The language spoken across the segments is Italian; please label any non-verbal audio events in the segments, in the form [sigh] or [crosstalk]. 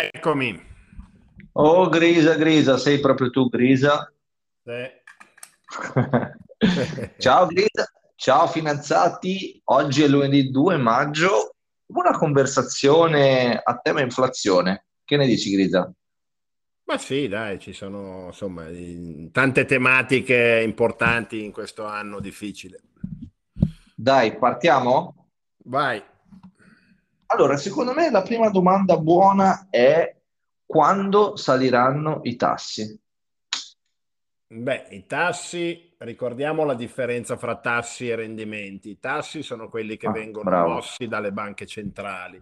Eccomi. Oh, Grisa, Grisa, sei proprio tu, Grisa? Sì. [laughs] Ciao, Grisa. Ciao, finanziati. Oggi è lunedì 2 maggio. Una conversazione a tema inflazione. Che ne dici, Grisa? Ma sì, dai, ci sono insomma tante tematiche importanti in questo anno difficile. Dai, partiamo? Vai. Allora, secondo me la prima domanda buona è quando saliranno i tassi? Beh, i tassi, ricordiamo la differenza fra tassi e rendimenti. I tassi sono quelli che Ah, vengono bravo. mossi dalle banche centrali.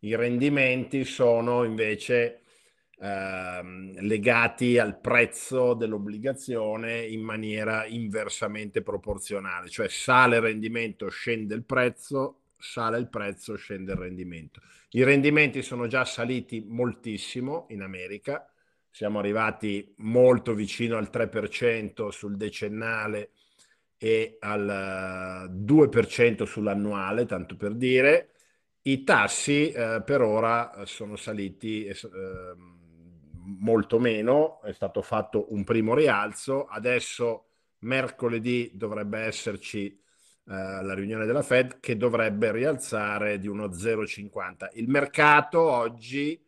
I rendimenti sono invece ehm, legati al prezzo dell'obbligazione in maniera inversamente proporzionale, cioè sale il rendimento, scende il prezzo, sale il prezzo, scende il rendimento. I rendimenti sono già saliti moltissimo in America, siamo arrivati molto vicino al 3% sul decennale e al eh, 2% sull'annuale, tanto per dire. I tassi eh, per ora eh, sono saliti eh, molto meno, è stato fatto un primo rialzo, adesso mercoledì dovrebbe esserci eh, la riunione della Fed che dovrebbe rialzare di uno 0,50. Il mercato oggi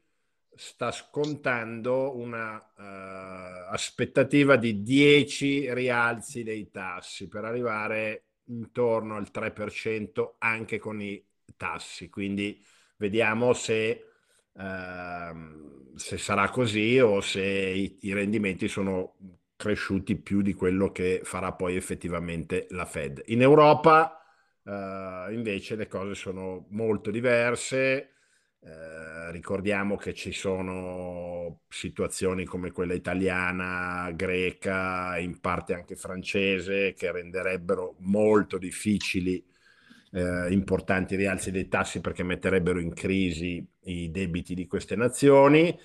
sta scontando una uh, aspettativa di 10 rialzi dei tassi per arrivare intorno al 3% anche con i tassi. Quindi vediamo se, uh, se sarà così o se i, i rendimenti sono cresciuti più di quello che farà poi effettivamente la Fed. In Europa uh, invece le cose sono molto diverse. Eh, ricordiamo che ci sono situazioni come quella italiana, greca, in parte anche francese, che renderebbero molto difficili eh, importanti rialzi dei tassi perché metterebbero in crisi i debiti di queste nazioni.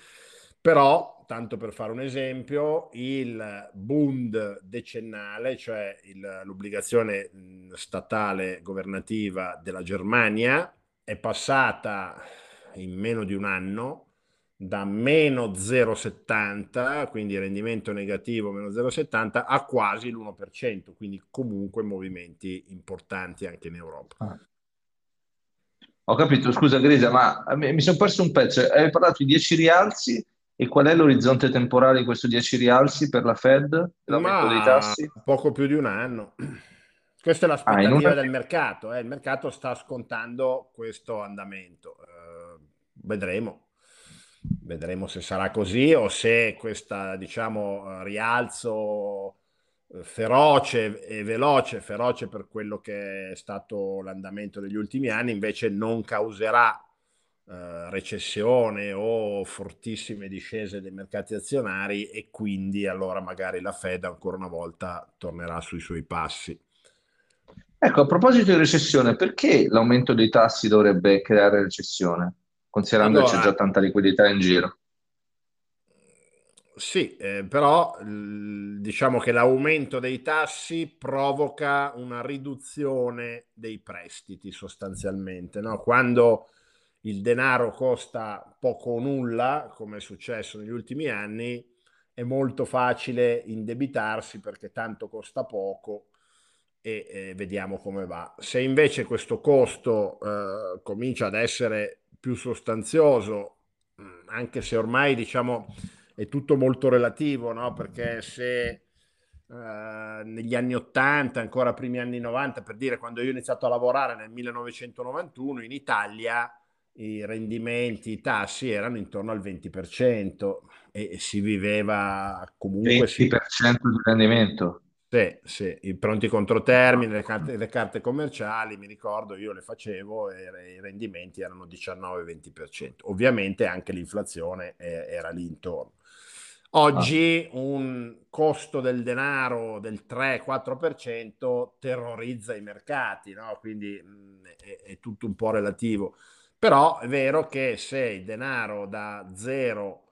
Però, tanto per fare un esempio, il Bund decennale, cioè il, l'obbligazione statale governativa della Germania, è passata in meno di un anno da meno 0,70, quindi rendimento negativo meno 0,70, a quasi l'1%, quindi comunque movimenti importanti anche in Europa. Ah. Ho capito, scusa Grisa, ma mi sono perso un pezzo. Hai parlato di 10 rialzi e qual è l'orizzonte temporale di questi 10 rialzi per la Fed? L'aumento dei tassi? Poco più di un anno. Questa è l'aspettativa ah, del mercato, eh. il mercato sta scontando questo andamento. Uh, vedremo. Vedremo se sarà così o se questo diciamo, rialzo feroce e veloce, feroce per quello che è stato l'andamento degli ultimi anni, invece non causerà eh, recessione o fortissime discese dei mercati azionari e quindi allora magari la Fed ancora una volta tornerà sui suoi passi. Ecco, a proposito di recessione, perché l'aumento dei tassi dovrebbe creare recessione, considerando allora, che c'è già tanta liquidità in giro? Sì, eh, però diciamo che l'aumento dei tassi provoca una riduzione dei prestiti sostanzialmente. No? Quando il denaro costa poco o nulla, come è successo negli ultimi anni, è molto facile indebitarsi perché tanto costa poco e eh, vediamo come va. Se invece questo costo eh, comincia ad essere più sostanzioso, anche se ormai diciamo è tutto molto relativo, no? perché se Uh, negli anni 80, ancora primi anni 90, per dire quando io ho iniziato a lavorare nel 1991 in Italia i rendimenti, i tassi erano intorno al 20% e si viveva comunque... 20% sì. di rendimento? Sì, sì, i pronti controtermini, le carte, le carte commerciali, mi ricordo, io le facevo e i rendimenti erano 19-20%. Ovviamente anche l'inflazione era lì intorno. Oggi ah. un costo del denaro del 3-4% terrorizza i mercati, no? quindi mh, è, è, tutto un po' relativo. Però è vero che se il denaro da 0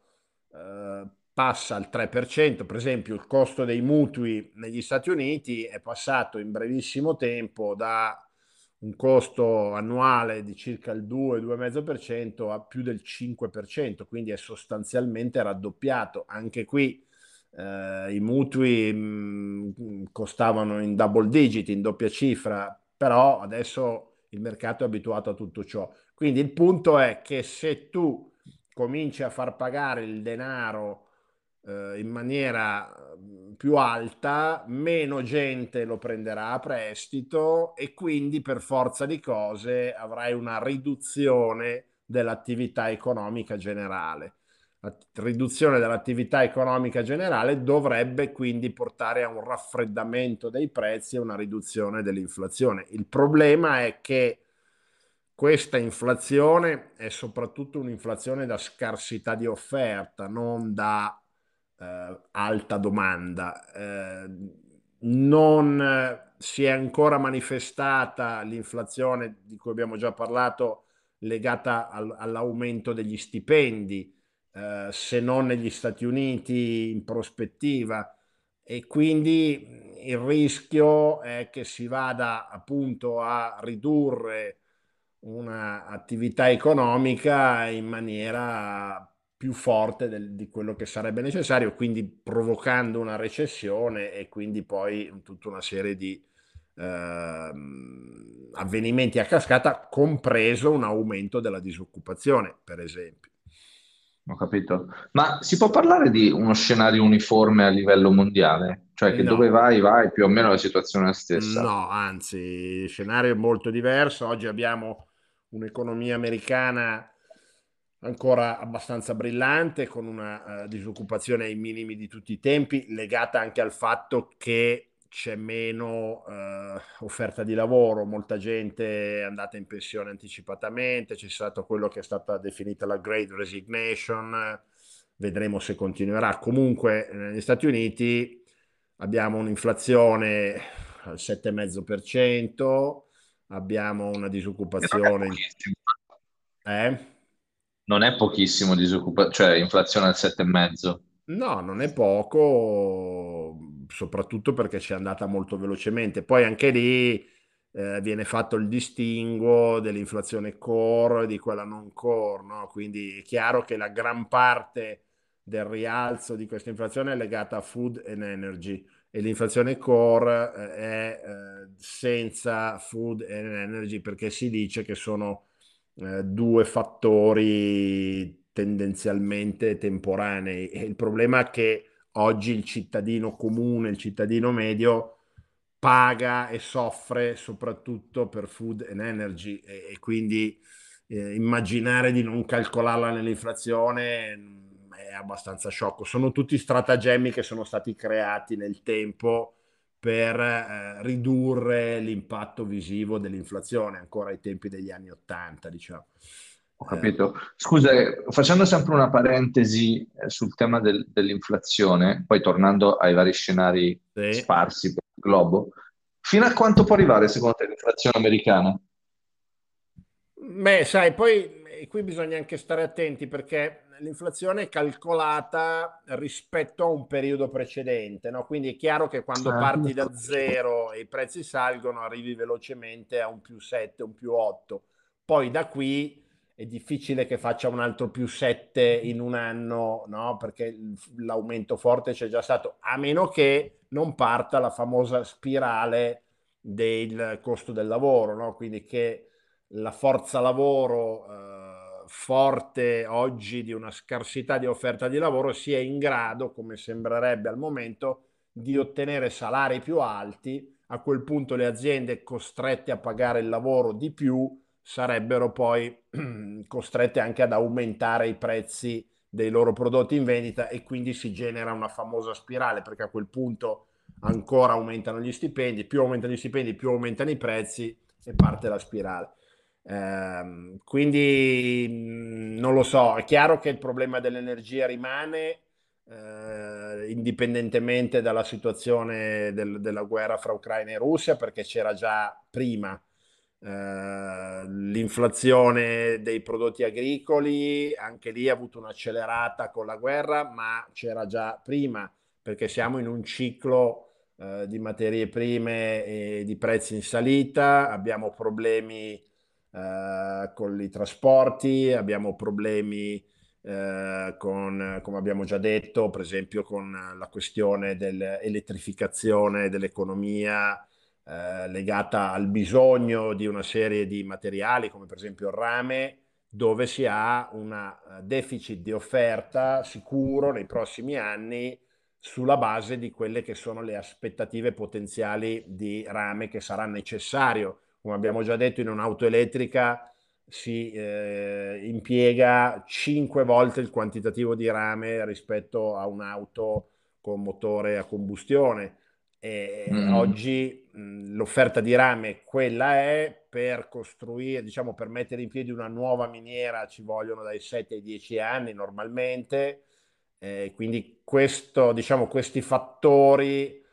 eh, passa al 3%, per esempio il costo dei mutui negli Stati Uniti è passato in brevissimo tempo da un costo annuale di circa il 2-2,5% a più del 5%, quindi è sostanzialmente raddoppiato. Anche qui eh, i mutui mh, mm, costavano in double digit, in doppia cifra, però adesso il mercato è abituato a tutto ciò. Quindi il punto è che se tu cominci a far pagare il denaro eh, in maniera mm, più alta, meno gente lo prenderà a prestito e quindi per forza di cose avrai una riduzione dell'attività economica generale. Riduzione dell'attività economica generale dovrebbe quindi portare a un raffreddamento dei prezzi e una riduzione dell'inflazione. Il problema è che questa inflazione è soprattutto un'inflazione da scarsità di offerta, non da eh, alta domanda. Eh, non si è ancora manifestata l'inflazione di cui abbiamo già parlato legata al, all'aumento degli stipendi, eh, se non negli Stati Uniti in prospettiva e quindi il rischio è che si vada appunto a ridurre un'attività economica in maniera più forte del, di quello che sarebbe necessario, quindi provocando una recessione e quindi poi tutta una serie di eh, avvenimenti a cascata, compreso un aumento della disoccupazione, per esempio. Ho capito. Ma si può parlare di uno scenario uniforme a livello mondiale? Cioè che No, dove vai, vai, più o meno la situazione è la stessa. no, anzi, il scenario è molto diverso. Oggi abbiamo un'economia americana ancora abbastanza brillante, con una uh, disoccupazione ai minimi di tutti i tempi, legata anche al fatto che c'è meno uh, offerta di lavoro, molta gente è andata in pensione anticipatamente, c'è stato quello che è stata definita la Great Resignation, vedremo se continuerà. Comunque negli Stati Uniti abbiamo un'inflazione al 7,5%, abbiamo una disoccupazione... Eh? Non è pochissimo disoccupazione, cioè inflazione al 7,5%. No, non è poco, soprattutto perché ci è andata molto velocemente. Poi anche lì eh, viene fatto il distinguo dell'inflazione core e di quella non core, no? Quindi è chiaro che la gran parte del rialzo di questa inflazione è legata a food and energy e l'inflazione core eh, è eh, senza food and energy perché si dice che sono eh, due fattori tendenzialmente temporanei. E il problema è che oggi il cittadino comune, il cittadino medio paga e soffre soprattutto per food and energy e, e quindi eh, immaginare di non calcolarla nell'inflazione mm, è abbastanza sciocco. Sono tutti stratagemmi che sono stati creati nel tempo per eh, ridurre l'impatto visivo dell'inflazione, ancora ai tempi degli anni Ottanta, diciamo. Ho capito. Scusa, facendo sempre una parentesi eh, sul tema del- dell'inflazione, poi tornando ai vari scenari Sì. sparsi per il globo, fino a quanto può arrivare secondo te l'inflazione americana? Beh, sai, poi eh, qui bisogna anche stare attenti perché l'inflazione è calcolata rispetto a un periodo precedente, no? Quindi è chiaro che quando Ah, parti da zero e i prezzi salgono, arrivi velocemente a un più 7, un più 8. Poi da qui è difficile che faccia un altro più 7 in un anno, no? Perché l'aumento forte c'è già stato, a meno che non parta la famosa spirale del costo del lavoro, no? Quindi che la forza lavoro eh, forte oggi di una scarsità di offerta di lavoro sia in grado, come sembrerebbe al momento, di ottenere salari più alti. A quel punto le aziende costrette a pagare il lavoro di più sarebbero poi [clears throat] costrette anche ad aumentare i prezzi dei loro prodotti in vendita e quindi si genera una famosa spirale perché a quel punto ancora aumentano gli stipendi, più aumentano gli stipendi, più aumentano i prezzi e parte la spirale. Ehm, quindi mh, non lo so, è chiaro che il problema dell'energia rimane, eh, indipendentemente dalla situazione del- della guerra fra Ucraina e Russia, perché c'era già prima eh, l'inflazione dei prodotti agricoli, anche lì ha avuto un'accelerata con la guerra, ma c'era già prima, perché siamo in un ciclo eh, di materie prime e di prezzi in salita, abbiamo problemi eh, con i trasporti, abbiamo problemi con, come abbiamo già detto, per esempio con la questione dell'elettrificazione dell'economia eh, legata al bisogno di una serie di materiali come per esempio il rame, dove si ha un eh, deficit di offerta sicuro nei prossimi anni sulla base di quelle che sono le aspettative potenziali di rame che sarà necessario. Come abbiamo già detto, in un'auto elettrica si eh, impiega 5 volte il quantitativo di rame rispetto a un'auto con motore a combustione. E mm. Oggi mh, l'offerta di rame quella è, per costruire, diciamo, per mettere in piedi una nuova miniera ci vogliono dai 7 ai 10 anni normalmente, eh, quindi questo, diciamo, questi fattori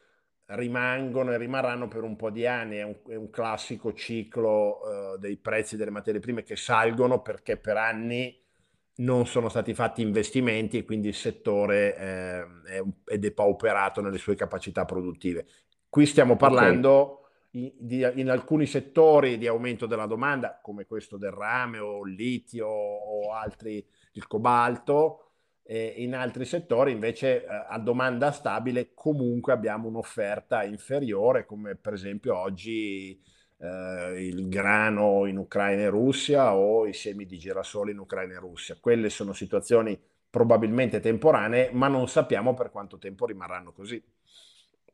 rimangono e rimarranno per un po' di anni. È un, è un classico ciclo uh, dei prezzi delle materie prime che salgono perché per anni non sono stati fatti investimenti e quindi il settore eh, è, è, depauperato nelle sue capacità produttive. Qui stiamo parlando okay. in, di, in alcuni settori di aumento della domanda, come questo del rame o il litio o altri, il cobalto, e in altri settori invece eh, a domanda stabile comunque abbiamo un'offerta inferiore, come per esempio oggi eh, il grano in Ucraina e Russia o i semi di girasole in Ucraina e Russia. Quelle sono situazioni probabilmente temporanee, ma non sappiamo per quanto tempo rimarranno così.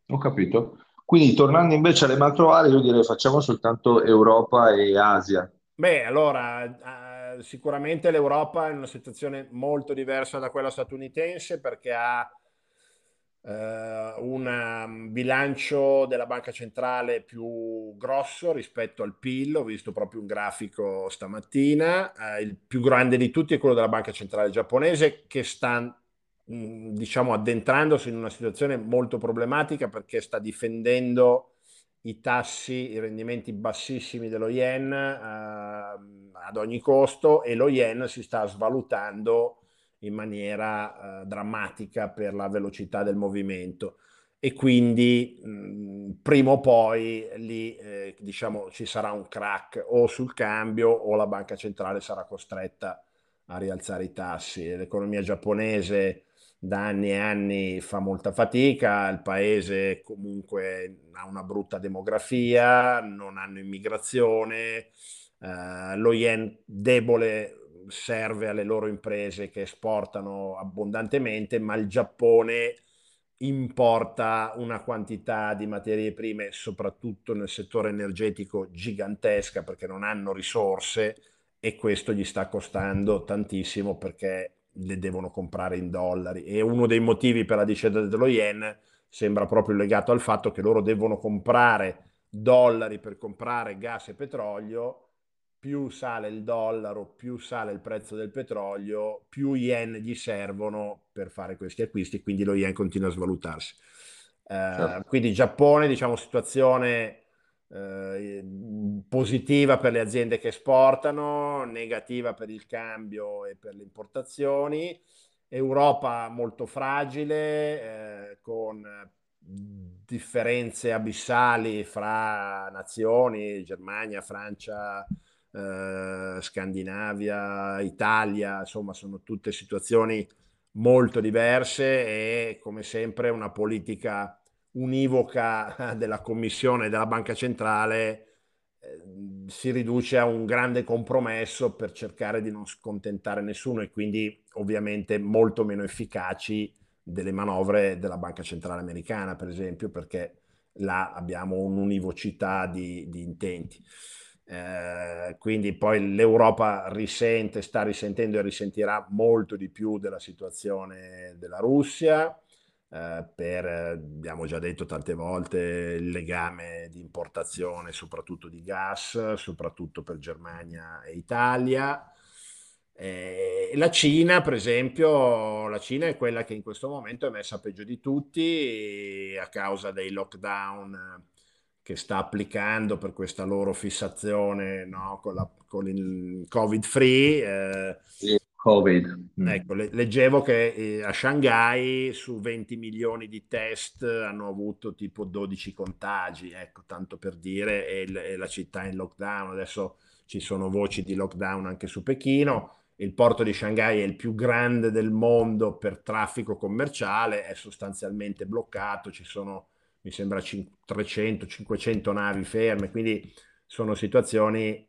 Ho capito. Quindi tornando invece alle macro aree, io direi facciamo soltanto Europa e Asia. Beh, allora sicuramente l'Europa è in una situazione molto diversa da quella statunitense perché ha eh, un um, bilancio della banca centrale più grosso rispetto al PIL, ho visto proprio un grafico stamattina, eh, il più grande di tutti è quello della banca centrale giapponese che sta mm, diciamo addentrandosi in una situazione molto problematica perché sta difendendo i tassi, i rendimenti bassissimi dello yen eh, ad ogni costo e lo yen si sta svalutando in maniera eh, drammatica per la velocità del movimento e quindi mh, prima o poi lì eh, diciamo ci sarà un crack o sul cambio o la banca centrale sarà costretta a rialzare i tassi. L'economia giapponese da anni e anni fa molta fatica, il paese comunque ha una brutta demografia, non hanno immigrazione, eh, lo yen debole serve alle loro imprese che esportano abbondantemente, ma il Giappone importa una quantità di materie prime, soprattutto nel settore energetico, gigantesca perché non hanno risorse e questo gli sta costando tantissimo perché le devono comprare in dollari. E uno dei motivi per la discesa dello yen sembra proprio legato al fatto che loro devono comprare dollari per comprare gas e petrolio. Più sale il dollaro, più sale il prezzo del petrolio, più yen gli servono per fare questi acquisti, quindi lo yen continua a svalutarsi. Uh, certo. Quindi Giappone, diciamo, situazione eh, positiva per le aziende che esportano, negativa per il cambio e per le importazioni. Europa molto fragile, eh, con differenze abissali fra nazioni, Germania, Francia, eh, Scandinavia, Italia, insomma sono tutte situazioni molto diverse e come sempre una politica univoca [laughs] della Commissione della Banca Centrale eh, si riduce a un grande compromesso per cercare di non scontentare nessuno e quindi ovviamente molto meno efficaci delle manovre della Banca Centrale Americana, per esempio, perché là abbiamo un'univocità di, di intenti. Eh, quindi poi l'Europa risente, sta risentendo e risentirà molto di più della situazione della Russia eh, per, abbiamo già detto tante volte, il legame di importazione soprattutto di gas, soprattutto per Germania e Italia. Eh, la Cina, per esempio, la Cina è quella che in questo momento è messa peggio di tutti a causa dei lockdown che sta applicando per questa loro fissazione no, con, la, con, il covid free. Eh, sì Covid. Mm. Ecco, leggevo che eh, a Shanghai su 20 milioni di test hanno avuto tipo 12 contagi, ecco, tanto per dire, e, e la città è in lockdown. Adesso ci sono voci di lockdown anche su Pechino. Il porto di Shanghai è il più grande del mondo per traffico commerciale, è sostanzialmente bloccato, ci sono, mi sembra, 300-500 navi ferme, quindi sono situazioni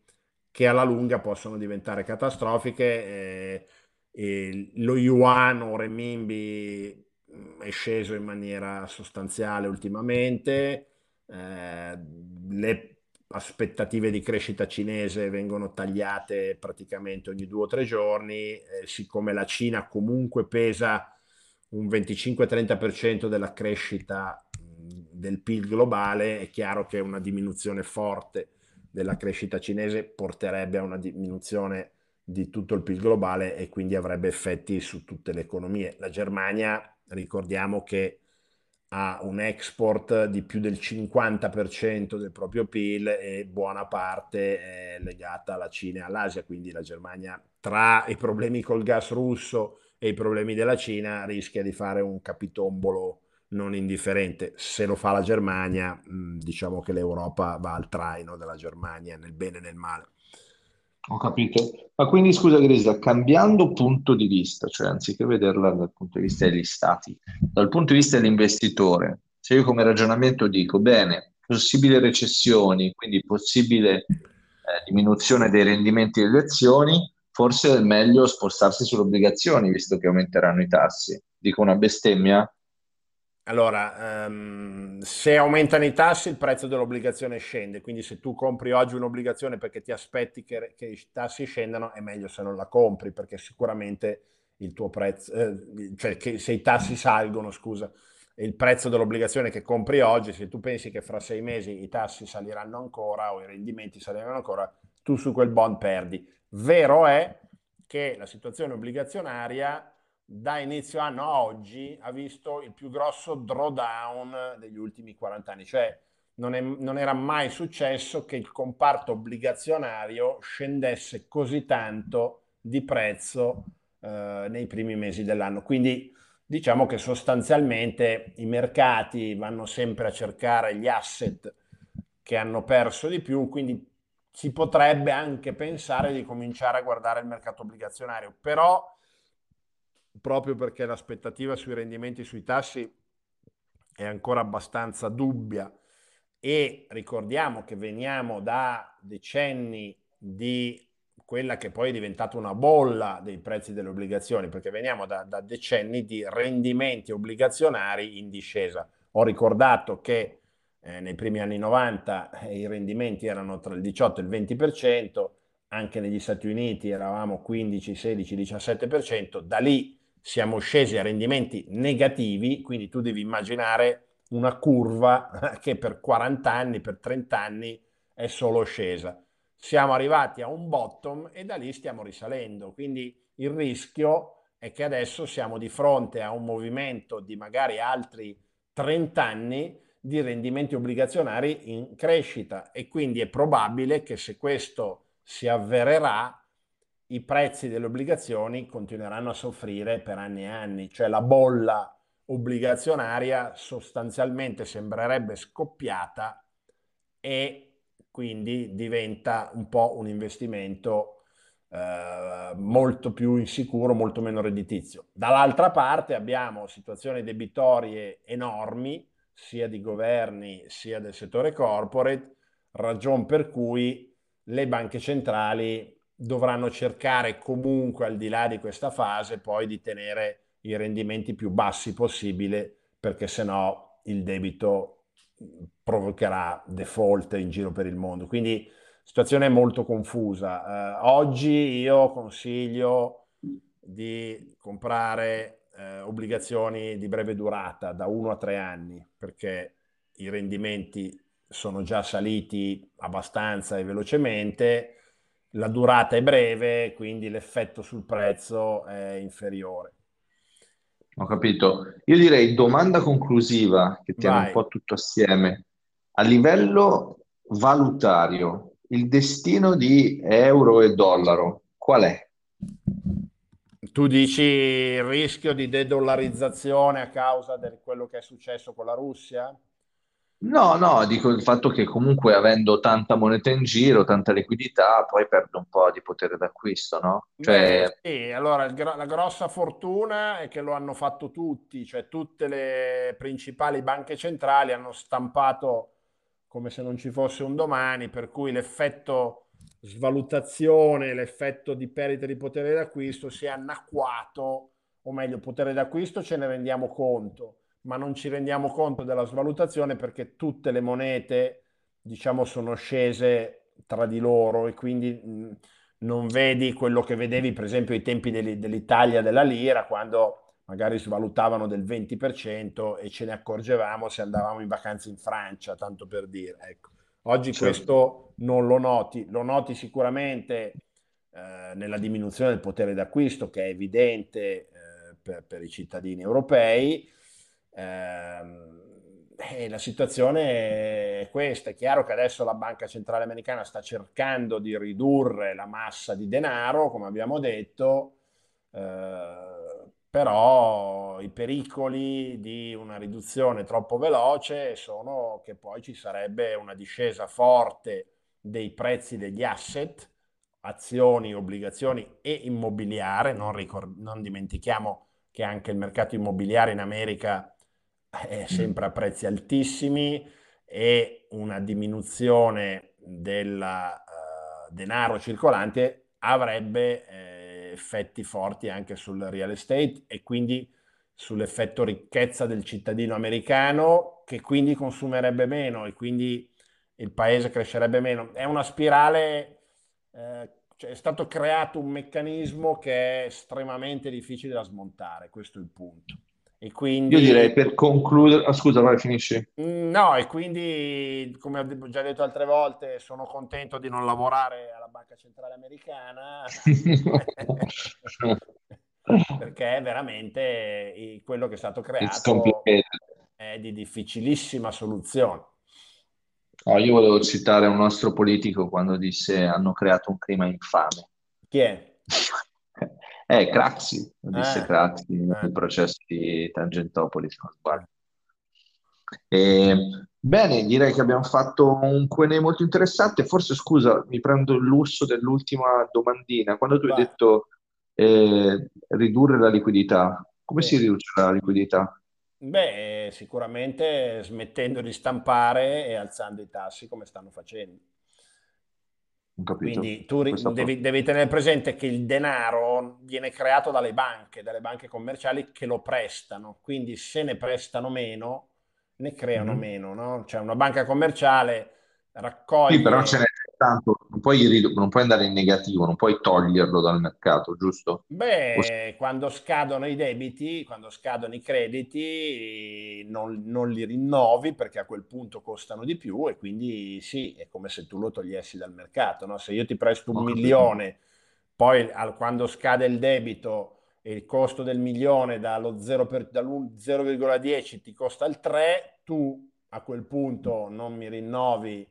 che alla lunga possono diventare catastrofiche. Eh, lo yuan o renminbi mm, è sceso in maniera sostanziale ultimamente, eh, le aspettative di crescita cinese vengono tagliate praticamente ogni due o tre giorni, eh, siccome la Cina comunque pesa un 25-30% della crescita del PIL globale, è chiaro che una diminuzione forte della crescita cinese porterebbe a una diminuzione di tutto il PIL globale e quindi avrebbe effetti su tutte le economie. La Germania, ricordiamo che ha un export di più del 50% del proprio PIL e buona parte è legata alla Cina e all'Asia, quindi la Germania tra i problemi col gas russo e i problemi della Cina rischia di fare un capitombolo non indifferente. Se lo fa la Germania, diciamo che l'Europa va al traino della Germania nel bene e nel male. Ho capito. Ma quindi scusa Grisa, cambiando punto di vista, cioè anziché vederla dal punto di vista degli stati, dal punto di vista dell'investitore, se io come ragionamento dico, bene, possibili recessioni, quindi possibile eh, diminuzione dei rendimenti delle azioni, forse è meglio spostarsi sulle obbligazioni, visto che aumenteranno i tassi. Dico una bestemmia? Allora, um, se aumentano i tassi il prezzo dell'obbligazione scende, quindi se tu compri oggi un'obbligazione perché ti aspetti che, che, i tassi scendano, è meglio se non la compri perché sicuramente il tuo prezzo, eh, cioè se i tassi salgono, scusa, il prezzo dell'obbligazione che compri oggi, se tu pensi che fra sei mesi i tassi saliranno ancora o i rendimenti saliranno ancora, tu su quel bond perdi. Vero è che la situazione obbligazionaria da inizio anno a oggi ha visto il più grosso drawdown degli ultimi 40 anni, cioè non, è, non, era mai successo che il comparto obbligazionario scendesse così tanto di prezzo eh, nei primi mesi dell'anno. Quindi diciamo che sostanzialmente i mercati vanno sempre a cercare gli asset che hanno perso di più, quindi si potrebbe anche pensare di cominciare a guardare il mercato obbligazionario, però proprio perché l'aspettativa sui rendimenti sui tassi è ancora abbastanza dubbia e ricordiamo che veniamo da decenni di quella che poi è diventata una bolla dei prezzi delle obbligazioni, perché veniamo da, da decenni di rendimenti obbligazionari in discesa. Ho ricordato che eh, nei primi anni 90 eh, i rendimenti erano tra il 18 e il 20%, anche negli Stati Uniti eravamo 15, 16, 17%, da lì siamo scesi a rendimenti negativi, quindi tu devi immaginare una curva [laughs] che per 40 anni, per 30 anni è solo scesa. Siamo arrivati a un bottom e da lì stiamo risalendo, quindi il rischio è che adesso siamo di fronte a un movimento di magari altri 30 anni di rendimenti obbligazionari in crescita e quindi è probabile che se questo si avvererà i prezzi delle obbligazioni continueranno a soffrire per anni e anni, cioè la bolla obbligazionaria sostanzialmente sembrerebbe scoppiata e quindi diventa un po' un investimento eh, molto più insicuro, molto meno redditizio. Dall'altra parte abbiamo situazioni debitorie enormi, sia di governi sia del settore corporate, ragion per cui le banche centrali dovranno cercare comunque al di là di questa fase poi di tenere i rendimenti più bassi possibile perché se no il debito provocherà default in giro per il mondo. Quindi situazione molto confusa. Eh, oggi io consiglio di comprare eh, obbligazioni di breve durata da 1 a 3 anni perché i rendimenti sono già saliti abbastanza e velocemente la durata è breve, quindi l'effetto sul prezzo è inferiore. Ho capito. Io direi domanda conclusiva che tiene Vai. un po' tutto assieme. A livello valutario, il destino di euro e dollaro qual è? Tu dici il rischio di de-dollarizzazione a causa di quello che è successo con la Russia? No, no, dico il fatto che comunque avendo tanta moneta in giro, tanta liquidità, poi perde un po' di potere d'acquisto, no? Beh, Cioè, sì, allora gro- la grossa fortuna è che lo hanno fatto tutti, cioè tutte le principali banche centrali hanno stampato come se non ci fosse un domani, per cui l'effetto svalutazione, l'effetto di perdita di potere d'acquisto si è annacquato, o meglio, potere d'acquisto ce ne rendiamo conto, ma non ci rendiamo conto della svalutazione perché tutte le monete, diciamo, sono scese tra di loro e quindi mh, non vedi quello che vedevi, per esempio, ai tempi dell'i- dell'Italia della lira, quando magari svalutavano del 20% e ce ne accorgevamo se andavamo in vacanza in Francia, tanto per dire. Ecco. Oggi certo. questo non lo noti, lo noti sicuramente eh, nella diminuzione del potere d'acquisto che è evidente eh, per, per i cittadini europei. Ehm, e la situazione è questa. È chiaro che adesso la Banca Centrale Americana sta cercando di ridurre la massa di denaro, come abbiamo detto, eh, però i pericoli di una riduzione troppo veloce sono che poi ci sarebbe una discesa forte dei prezzi degli asset, azioni, obbligazioni e immobiliare. Non, ricor- non dimentichiamo che anche il mercato immobiliare in America è sempre a prezzi altissimi e una diminuzione del uh, denaro circolante avrebbe eh, effetti forti anche sul real estate e quindi sull'effetto ricchezza del cittadino americano che quindi consumerebbe meno e quindi il paese crescerebbe meno. È una spirale, eh, cioè è stato creato un meccanismo che è estremamente difficile da smontare, questo è il punto. E Io direi quindi per concludere, ah, scusa, vai, finisci. Mm, No, e quindi, come ho già detto altre volte, sono contento di non lavorare alla Banca Centrale Americana [laughs] perché veramente eh, quello che è stato creato è di difficilissima soluzione. No, io volevo citare un nostro politico quando disse hanno creato un clima infame. Chi è? [laughs] Eh, Craxi, disse Eh, Craxi eh, nel processo di Tangentopoli, se non eh. sbaglio. E, bene, direi che abbiamo fatto un Q&A molto interessante. Forse, scusa, mi prendo il lusso dell'ultima domandina. Quando tu hai Vai, detto eh, ridurre la liquidità, come sì. si riduce la liquidità? Beh, sicuramente smettendo di stampare e alzando i tassi come stanno facendo. Quindi tu parte. devi, devi tenere presente che il denaro viene creato dalle banche, dalle banche commerciali che lo prestano, quindi se ne prestano meno, ne creano Mhm. meno, no? Cioè una banca commerciale Sì, però ce raccoglie n'è tanto, puoi, non puoi andare in negativo, non puoi toglierlo dal mercato, giusto? Beh, quando scadono i debiti, quando scadono i crediti, non, non li rinnovi perché a quel punto costano di più e quindi sì, è come se tu lo togliessi dal mercato, no? Se io ti presto un capito. milione, poi al- quando scade il debito e il costo del milione dallo 0 per- dall'un- 0,10 ti costa il 3, tu a quel punto non mi rinnovi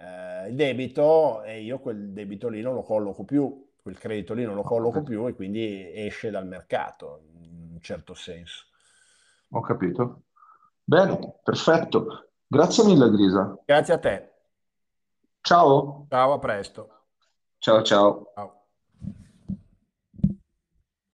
eh, il debito e io quel debito lì non lo colloco più, quel credito lì non lo colloco più e quindi esce dal mercato in un certo senso. Ho capito. Bene, perfetto. Grazie mille, Grisa. Grazie a te. Ciao. Ciao, a presto. Ciao, ciao. Ciao.